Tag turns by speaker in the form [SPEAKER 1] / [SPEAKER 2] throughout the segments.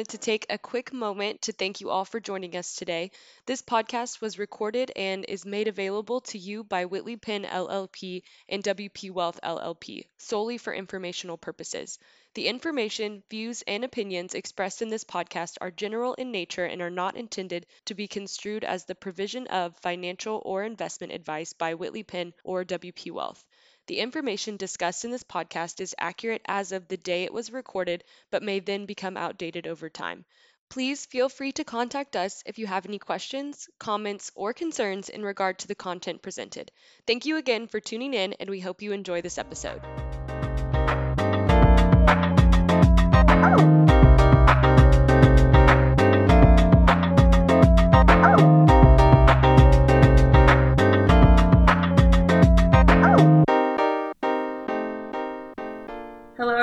[SPEAKER 1] Wanted to take a quick moment to thank you all for joining us today. This podcast was recorded and is made available to you by Whitley Penn LLP and WP Wealth LLP solely for informational purposes. The information, views, and opinions expressed in this podcast are general in nature and are not intended to be construed as the provision of financial or investment advice by Whitley Penn or WP Wealth. The information discussed in this podcast is accurate as of the day it was recorded, but may then become outdated over time. Please feel free to contact us if you have any questions, comments, or concerns in regard to the content presented. Thank you again for tuning in, and we hope you enjoy this episode.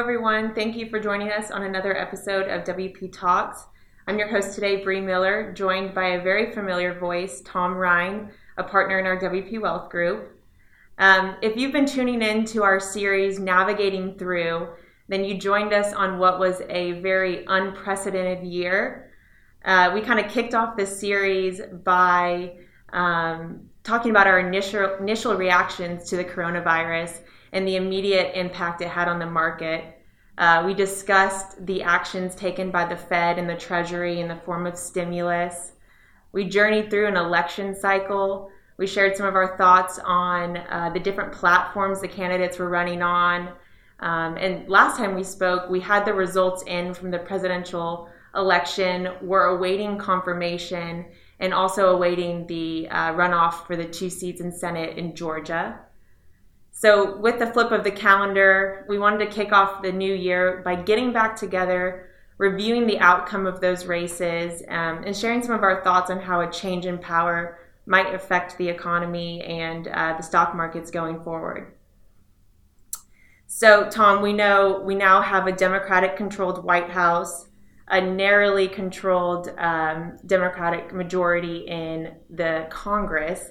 [SPEAKER 2] Everyone. Thank you for joining us on another episode of WP Talks. I'm your host today, Bree Miller, joined by a very familiar voice, Tom Ryan, a partner in our WP Wealth Group. Um, if you've been tuning in to our series, Navigating Through, then you joined us on what was a very unprecedented year. Uh, we kind of kicked off this series by um, talking about our initial initial reactions to the coronavirus and the immediate impact it had on the market. Uh, we discussed the actions taken by the Fed and the Treasury in the form of stimulus. We journeyed through an election cycle. We shared some of our thoughts on uh, the different platforms the candidates were running on. Um, and last time we spoke, we had the results in from the presidential election. We're awaiting confirmation and also awaiting the uh, runoff for the two seats in Senate in Georgia. So, with the flip of the calendar, we wanted to kick off the new year by getting back together, reviewing the outcome of those races, um, and sharing some of our thoughts on how a change in power might affect the economy and uh, the stock markets going forward. So, Tom, we know we now have a Democratic controlled White House, a narrowly controlled um, Democratic majority in the Congress.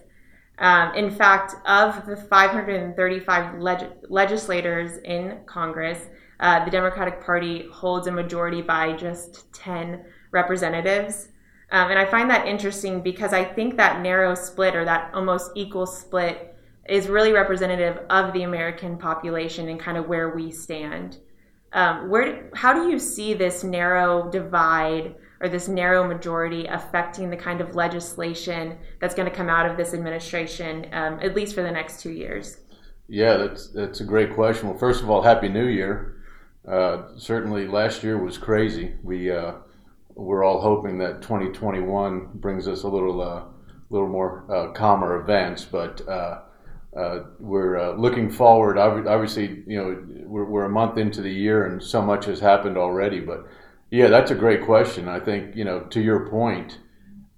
[SPEAKER 2] Um, in fact, of the 535 leg- legislators in Congress, uh, the Democratic Party holds a majority by just 10 representatives. Um, and I find that interesting because I think that narrow split or that almost equal split is really representative of the American population and kind of where we stand. Um, where, how do you see this narrow divide or this narrow majority affecting the kind of legislation that's going to come out of this administration, um, at least for the next two years?
[SPEAKER 3] Yeah, that's that's a great question. Well, first of all, Happy New Year. Uh, certainly, last year was crazy. We uh, we're all hoping that 2021 brings us a little uh, little more uh, calmer events, but uh, uh, we're looking forward. Obviously, you know, we're, we're a month into the year, and so much has happened already, but yeah, that's a great question. I think you know to your point,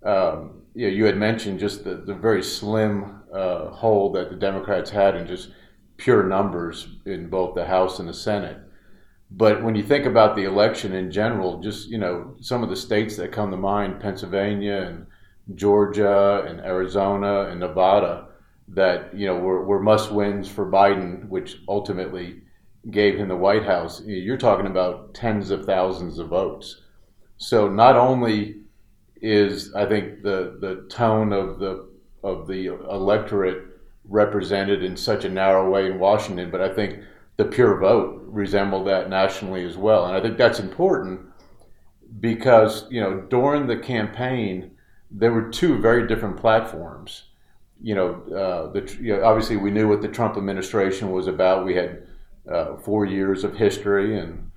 [SPEAKER 3] um, you, know, you had mentioned just the, the very slim uh, hold that the Democrats had in just pure numbers in both the House and the Senate. But when you think about the election in general, just you know some of the states that come to mind, Pennsylvania and Georgia and Arizona and Nevada, that you know were, were must wins for Biden, which ultimately gave him the White House, you're talking about tens of thousands of votes. So not only is I think the the tone of the of the electorate represented in such a narrow way in Washington, but I think the pure vote resembled that nationally as well, and I think that's important because you know during the campaign there were two very different platforms. You know, uh, the you know, obviously we knew what the Trump administration was about. We had uh, four years of history, and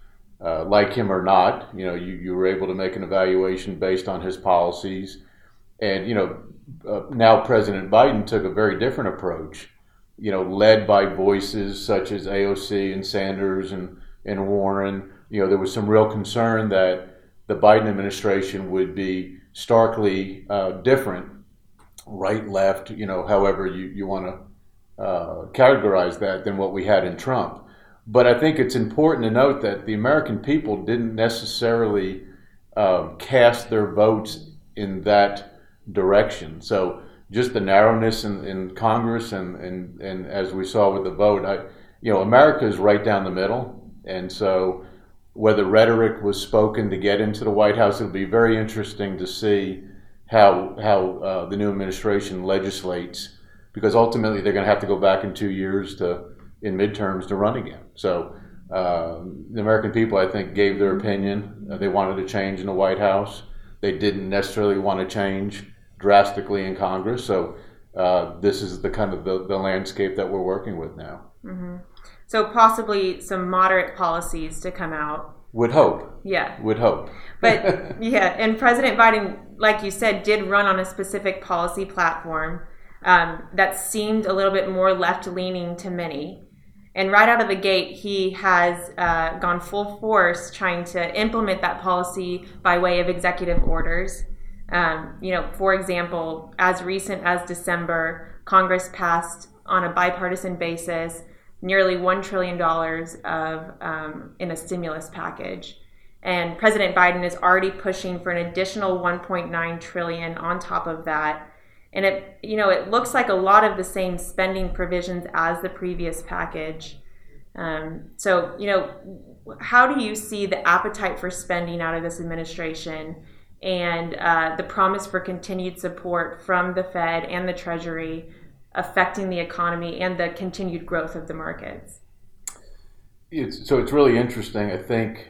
[SPEAKER 3] uh, like him or not, you know, you, you were able to make an evaluation based on his policies. And you know, uh, now President Biden took a very different approach. You know, led by voices such as AOC and Sanders and and Warren. You know, there was some real concern that the Biden administration would be starkly uh, different, right, left, you know, however you, you want to uh, categorize that, than what we had in Trump. But I think it's important to note that the American people didn't necessarily um, cast their votes in that direction. So just the narrowness in, in Congress and, and, and as we saw with the vote, I, you know, America is right down the middle. And so whether rhetoric was spoken to get into the White House. It'll be very interesting to see how how uh, the new administration legislates, because ultimately they're going to have to go back in two years to in midterms to run again. So. Uh, the American people, I think, gave their opinion. Uh, they wanted a change in the White House. They didn't necessarily want to change drastically in Congress. So uh, this is the kind of the, the, landscape that we're working with now.
[SPEAKER 2] Mm-hmm. So possibly some moderate policies to come out.
[SPEAKER 3] Would hope.
[SPEAKER 2] Yeah.
[SPEAKER 3] Would hope.
[SPEAKER 2] But yeah, and President Biden, like you said, did run on a specific policy platform um, that seemed a little bit more left leaning to many. And right out of the gate, he has uh, gone full force trying to implement that policy by way of executive orders. Um, you know, for example, as recent as December, Congress passed on a bipartisan basis nearly $1 trillion of, um, in a stimulus package. And President Biden is already pushing for an additional 1.9 trillion on top of that. And it, you know, it looks like a lot of the same spending provisions as the previous package. Um, so, you know, how do you see the appetite for spending out of this administration and uh, the promise for continued support from the Fed and the Treasury affecting the economy and the continued growth of the markets?
[SPEAKER 3] It's, so it's really interesting. I think,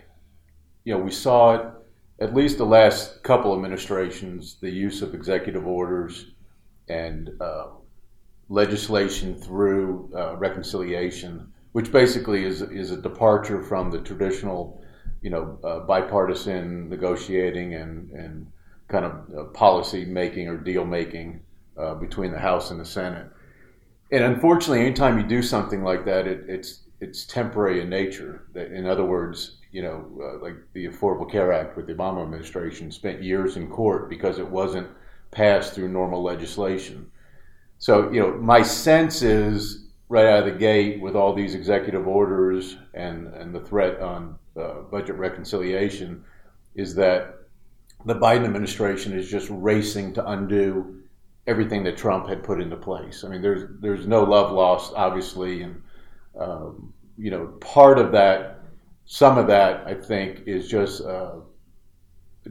[SPEAKER 3] you know, we saw it at least the last couple administrations, the use of executive orders and uh, legislation through uh, reconciliation, which basically is is a departure from the traditional, you know, uh, bipartisan negotiating and and kind of uh, policy making or deal making uh, between the House and the Senate. And unfortunately, anytime you do something like that, it, it's it's temporary in nature. In other words, you know, uh, like the Affordable Care Act with the Obama administration spent years in court because it wasn't passed through normal legislation. So, you know, my sense is right out of the gate with all these executive orders and, and the threat on uh, budget reconciliation is that the Biden administration is just racing to undo everything that Trump had put into place. I mean, there's there's no love lost, obviously, and um, you know, part of that, some of that, I think, is just uh,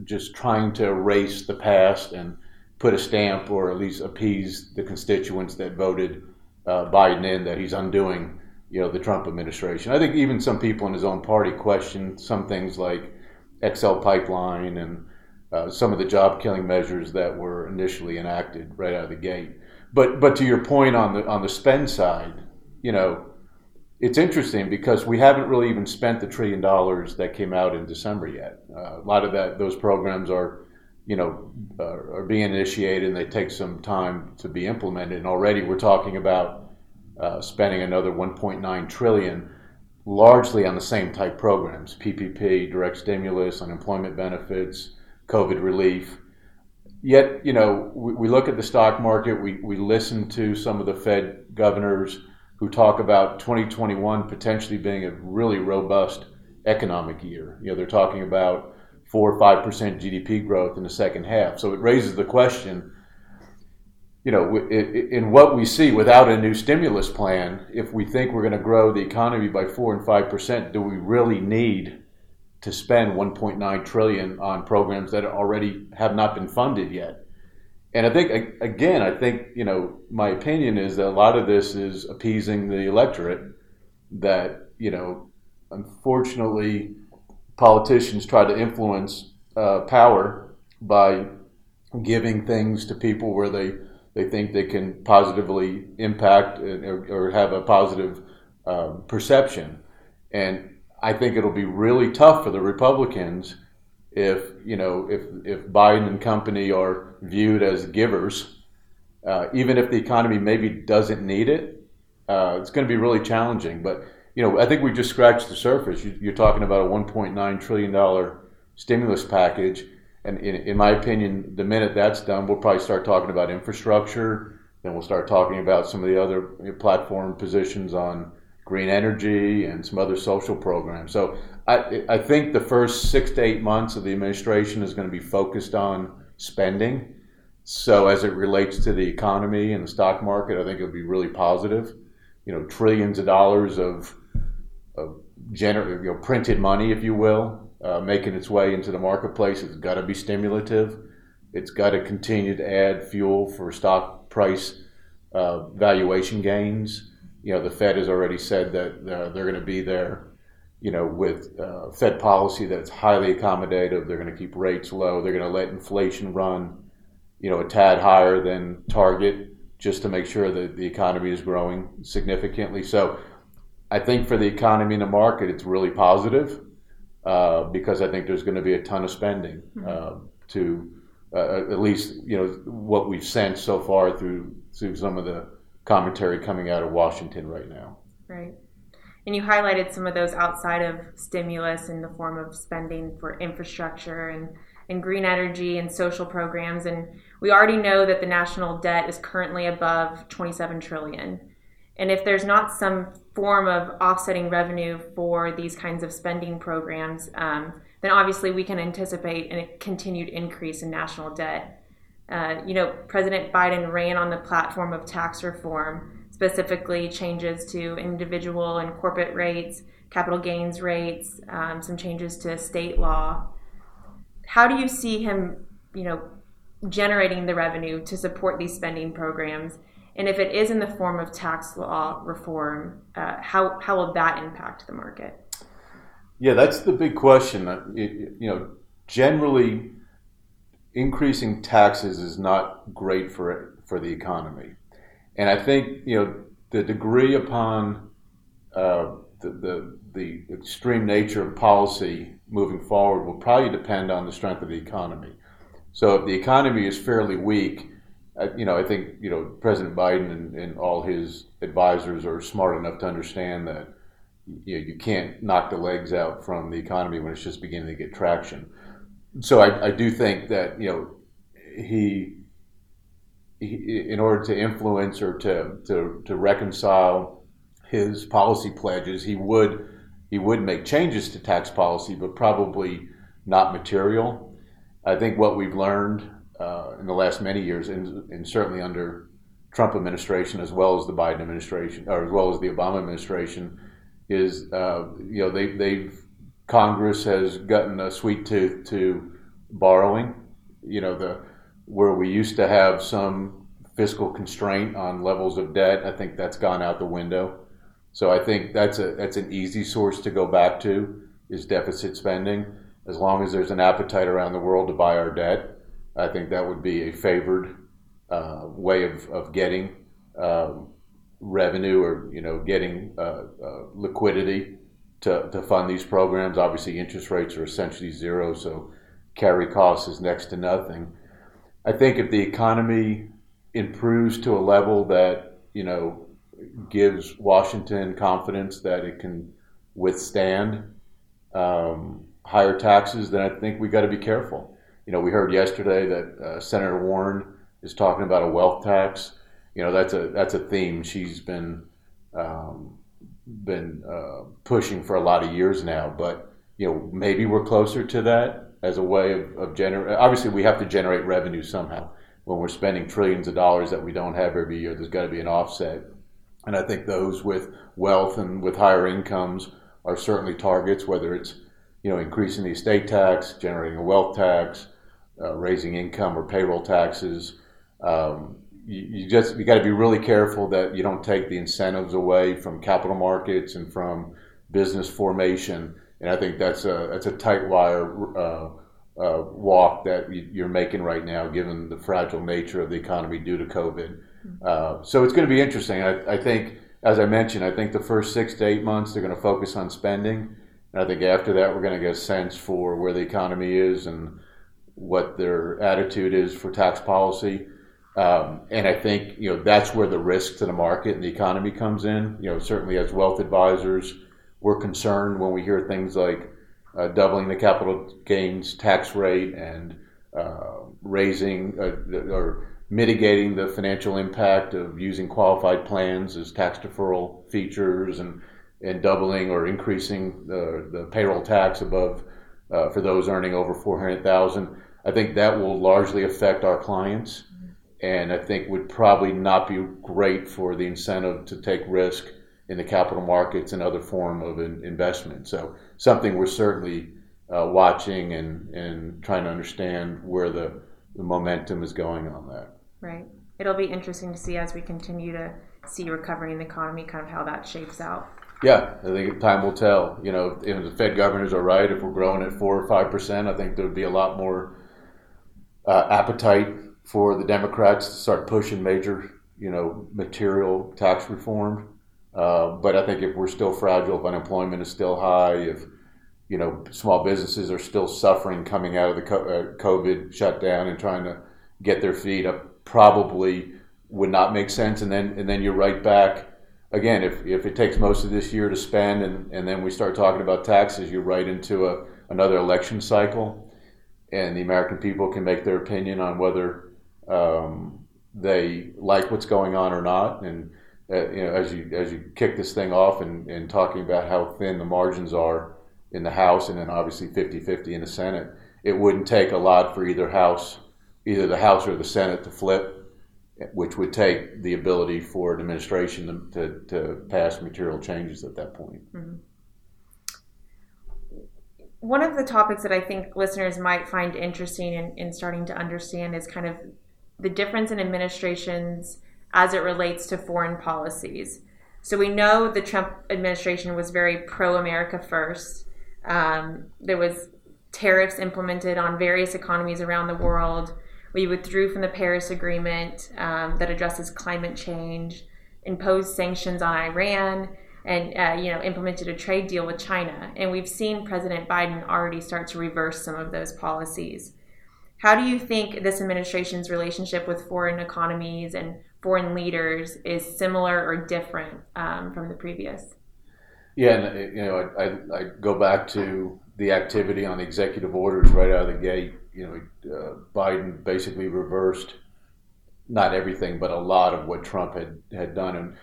[SPEAKER 3] just trying to erase the past and put a stamp or at least appease the constituents that voted uh, Biden in that he's undoing, you know, the Trump administration. I think even some people in his own party question some things like XL pipeline and uh, some of the job killing measures that were initially enacted right out of the gate. But but to your point on the on the spend side, you know, it's interesting because we haven't really even spent the trillion dollars that came out in December yet. Uh, a lot of that those programs are, you know, uh, are being initiated and they take some time to be implemented. And already we're talking about uh, spending another 1.9 trillion, largely on the same type programs: PPP, direct stimulus, unemployment benefits COVID relief. Yet, you know, we, we look at the stock market, we, we listen to some of the Fed governors who talk about 2021 potentially being a really robust economic year. You know, they're talking about four or five percent GDP growth in the second half. So it raises the question, you know, in what we see without a new stimulus plan, if we think we're going to grow the economy by four and five percent, do we really need to spend 1.9 trillion on programs that already have not been funded yet. And I think again, I think you know my opinion is that a lot of this is appeasing the electorate. That you know, unfortunately, politicians try to influence uh, power by giving things to people where they they think they can positively impact or, or have a positive uh, perception. And I think it'll be really tough for the Republicans if you know if if Biden and company are viewed as givers, uh, even if the economy maybe doesn't need it, uh, it's going to be really challenging. But you know, I think we just scratched the surface. You, are talking about a 1.9 trillion dollar stimulus package, and in, in my opinion, the minute that's done, we'll probably start talking about infrastructure. Then we'll start talking about some of the other platform positions on green energy and some other social programs. So I, I think the first six to eight months of the administration is going to be focused on spending. So as it relates to the economy and the stock market, I think it'll be really positive. You know, trillions of dollars of, of gener- you know, printed money, if you will, uh, making its way into the marketplace. It's got to be stimulative. It's got to continue to add fuel for stock price uh, valuation gains. You know, the Fed has already said that uh, they're going to be there. You know, with uh, Fed policy that's highly accommodative, they're going to keep rates low. They're going to let inflation run, you know, a tad higher than target just to make sure that the economy is growing significantly. So, I think for the economy and the market, it's really positive uh, because I think there's going to be a ton of spending mm-hmm. uh, to uh, at least you know what we've sensed so far through through some of the commentary coming out of Washington right now.
[SPEAKER 2] Right. And you highlighted some of those outside of stimulus in the form of spending for infrastructure and, and green energy and social programs. And we already know that the national debt is currently above 27 trillion. And if there's not some form of offsetting revenue for these kinds of spending programs, um, then obviously we can anticipate a continued increase in national debt. Uh, you know, President Biden ran on the platform of tax reform, specifically changes to individual and corporate rates, capital gains rates, um, some changes to state law. How do you see him, you know, generating the revenue to support these spending programs? And if it is in the form of tax law reform, uh, how, how will that impact the market?
[SPEAKER 3] Yeah, that's the big question. It, you know, generally, increasing taxes is not great for for the economy, and I think you know the degree upon uh, the, the the extreme nature of policy moving forward will probably depend on the strength of the economy. So if the economy is fairly weak, you know, I think you know President Biden and, and, all his advisors are smart enough to understand that you, know, you can't knock the legs out from the economy when it's just beginning to get traction. So I, I do think that you know he, he, in order to influence or to, to to reconcile his policy pledges, he would he would make changes to tax policy, but probably not material. I think what we've learned uh, in the last many years, and, and, certainly under Trump administration as well as the Biden administration, or as well as the Obama administration, is uh, you know they they've Congress has gotten a sweet tooth to borrowing. You know the where we used to have some fiscal constraint on levels of debt, I think that's gone out the window. So I think that's a that's an easy source to go back to is deficit spending. As long as there's an appetite around the world to buy our debt, I think that would be a favored uh, way of, of getting uh, revenue or you know getting uh, uh, liquidity to, to fund these programs. Obviously, interest rates are essentially zero, so carry costs is next to nothing. I think if the economy improves to a level that you know gives Washington confidence that it can withstand um, higher taxes, then I think we got to be careful. You know, we heard yesterday that uh, Senator Warren is talking about a wealth tax. You know, that's a that's a theme she's been um, been uh, pushing for a lot of years now. But you know, maybe we're closer to that as a way of, of generate. Obviously, we have to generate revenue somehow. When we're spending trillions of dollars that we don't have every year, there's got to be an offset. And I think those with wealth and with higher incomes are certainly targets, whether it's you know increasing the estate tax, generating a wealth tax, uh, raising income or payroll taxes. Um, you, you, just you got to be really careful that you don't take the incentives away from capital markets and from business formation. And I think that's a that's a tight wire uh, uh, walk that you're making right now, given the fragile nature of the economy due to COVID. Mm-hmm. Uh, so it's going to be interesting. I, I think, as I mentioned, I think the first six to eight months they're going to focus on spending, and I think after that we're going to get a sense for where the economy is and what their attitude is for tax policy. Um, and I think you know that's where the risk to the market and the economy comes in. You know, certainly as wealth advisors, we're concerned when we hear things like uh, doubling the capital gains tax rate and uh, raising uh, or mitigating the financial impact of using qualified plans as tax deferral features and and doubling or increasing the, the payroll tax above uh, for those earning over 400,000. I think that will largely affect our clients and I think would probably not be great for the incentive to take risk in the capital markets and other form of investment. So something we're certainly uh, watching and, and trying to understand where the, the momentum is going on that.
[SPEAKER 2] Right. It'll be interesting to see as we continue to see recovery in the economy, kind of how that shapes out.
[SPEAKER 3] Yeah, I think time will tell. You know, if the Fed governors are right, if we're growing at four or five percent, I think there would be a lot more uh, appetite for the Democrats to start pushing major, you know, material tax reform. Uh, but I think if we're still fragile, if unemployment is still high, if you know small businesses are still suffering coming out of the uh, COVID shutdown and trying to get their feet up, probably would not make sense. And then and then you're right back again, if, if it takes most of this year to spend and, and then we start talking about taxes, you're right into a, another election cycle, and the American people can make their opinion on whether um, they like what's going on or not. And uh, you know, as you as you kick this thing off and, and talking about how thin the margins are in the House and then obviously 50-50 in the Senate, it wouldn't take a lot for either House, either the House or the Senate to flip which would take the ability for an administration to, to, to pass material changes at that point. Mm-hmm.
[SPEAKER 2] One of the topics that I think listeners might find interesting in, in starting to understand is kind of the difference in administrations as it relates to foreign policies. So we know the Trump administration was very pro America first. Um, there was tariffs implemented on various economies around the world. We withdrew from the Paris Agreement um, that addresses climate change, imposed sanctions on Iran, and uh, you know implemented a trade deal with China. And we've seen President Biden already start to reverse some of those policies. How do you think this administration's relationship with foreign economies and foreign leaders is similar or different um, from the previous?
[SPEAKER 3] Yeah, and you know, I, I, I, go back to the activity on executive orders right out of the gate you know, uh, Biden basically reversed not everything, but a lot of what Trump had, had done. And,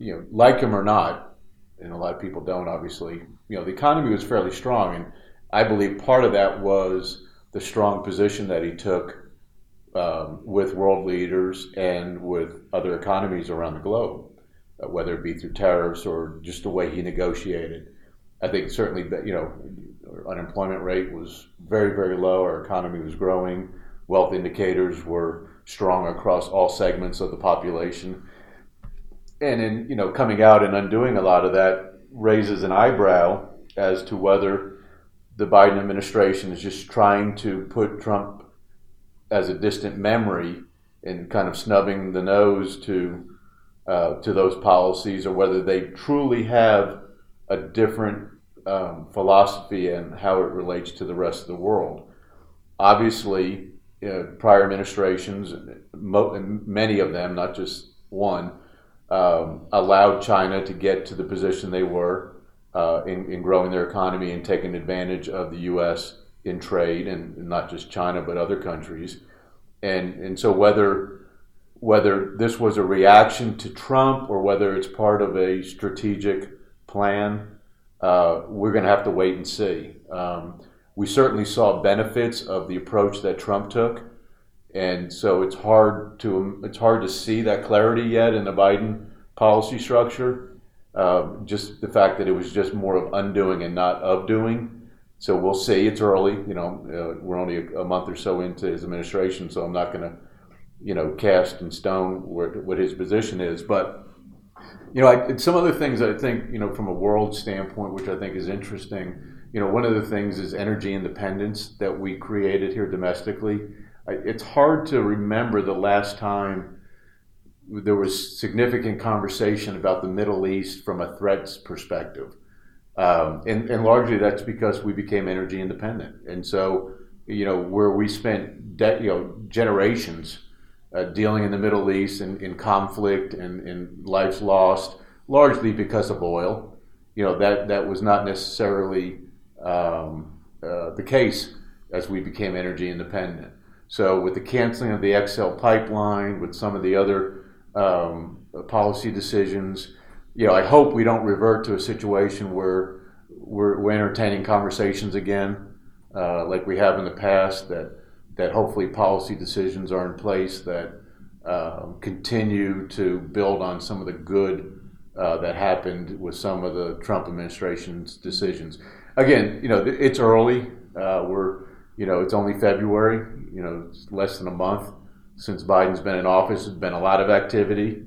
[SPEAKER 3] you know, like him or not, and a lot of people don't, obviously, you know, the economy was fairly strong. And I believe part of that was the strong position that he took um, with world leaders and with other economies around the globe, uh, whether it be through tariffs or just the way he negotiated. I think certainly you know, unemployment rate was very, very low. Our economy was growing. Wealth indicators were strong across all segments of the population. And in you know coming out and undoing a lot of that raises an eyebrow as to whether the Biden administration is just trying to put Trump as a distant memory and kind of snubbing the nose to uh, to those policies, or whether they truly have a different um, philosophy and how it relates to the rest of the world. Obviously, prior administrations, many of them, not just one, um, allowed China to get to the position they were uh, in, in, growing their economy and taking advantage of the U.S. in trade, and not just China but other countries. And and so whether whether this was a reaction to Trump or whether it's part of a strategic plan, uh, we're going to have to wait and see. Um, we certainly saw benefits of the approach that Trump took, and so it's hard to it's hard to see that clarity yet in the Biden policy structure. Uh, just the fact that it was just more of undoing and not of doing. So we'll see. It's early. You know, uh, we're only a, a, month or so into his administration, so I'm not going to, you know, cast in stone what his position is. But you know, I, some other things I think, you know, from a world standpoint, which I think is interesting. You know, one of the things is energy independence that we created here domestically. It's hard to remember the last time there was significant conversation about the Middle East from a threats perspective. Um, and, and, largely that's because we became energy independent. And so, you know, where we spent de- you know, generations uh, dealing in the Middle East in, in conflict and, and lives lost, largely because of oil. You know, that, that was not necessarily um, uh, the case as we became energy independent. So, with the canceling of the XL pipeline, with some of the other um, policy decisions, you know, I hope we don't revert to a situation where we're, we're entertaining conversations again, uh, like we have in the past, that that hopefully policy decisions are in place that uh, continue to build on some of the good uh, that happened with some of the Trump administration's decisions. Again, you know, it's early. Uh, we're, you know, it's only February. You know, it's less than a month since Biden's been in office. There's been a lot of activity.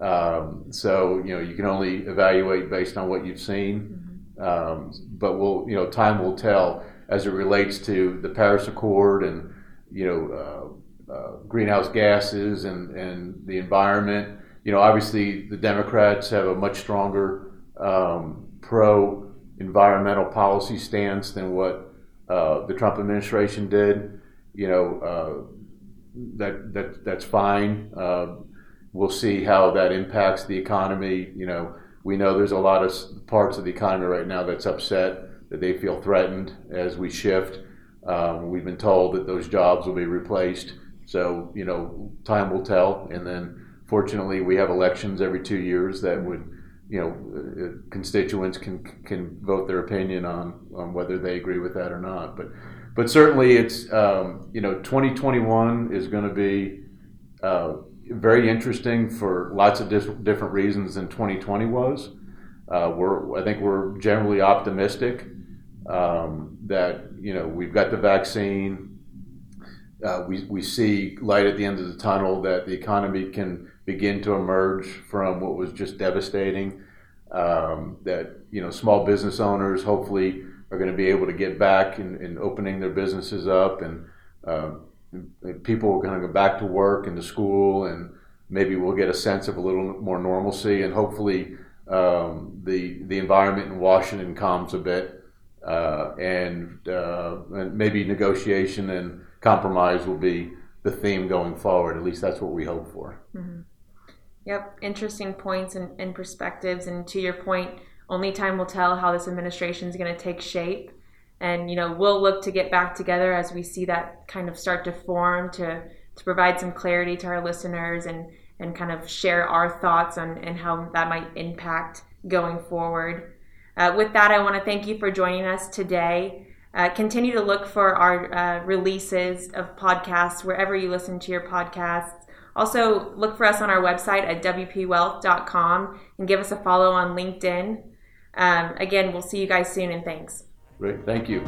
[SPEAKER 3] Um, so, you know, you can only evaluate based on what you've seen. Mm-hmm. Um, but we'll, you know, time will tell as it relates to the Paris Accord and, you know, uh, uh, greenhouse gases and, and the environment. You know, obviously the Democrats have a much stronger um, pro environmental policy stance than what uh, the Trump administration did. You know, uh, that, that that's fine. Uh, we'll see how that impacts the economy. You know, we know there's a lot of parts of the economy right now that's upset that they feel threatened as we shift. Um, we've been told that those jobs will be replaced. So, you know, time will tell. And then, fortunately, we have elections every two years that would, you know, uh, constituents can can vote their opinion on on whether they agree with that or not. But, but certainly, it's um, you know, 2021 is going to be uh, very interesting for lots of dis- different reasons than 2020 was. Uh, we're, I think we're generally optimistic um, that you know we've got the vaccine. Uh, we, we see light at the end of the tunnel that the economy can begin to emerge from what was just devastating. Um, that you know small business owners hopefully are going to be able to get back and, opening their businesses up and uh, people are going to go back to work and to school, and maybe we'll get a sense of a little more normalcy, and hopefully um, the the environment in Washington calms a bit, uh, and, uh, and maybe negotiation and compromise will be the theme going forward. At least that's what we hope for.
[SPEAKER 2] Mm-hmm. Yep, interesting points and, and perspectives, and to your point, only time will tell how this administration is going to take shape and you know we'll look to get back together as we see that kind of start to form to to provide some clarity to our listeners and and kind of share our thoughts on and how that might impact going forward. Uh, with that, I want to thank you for joining us today. Uh, continue to look for our uh, releases of podcasts wherever you listen to your podcasts. Also, look for us on our website at wpwealth.com and give us a follow on LinkedIn. Um, again, we'll see you guys soon and thanks.
[SPEAKER 3] Great. Thank you.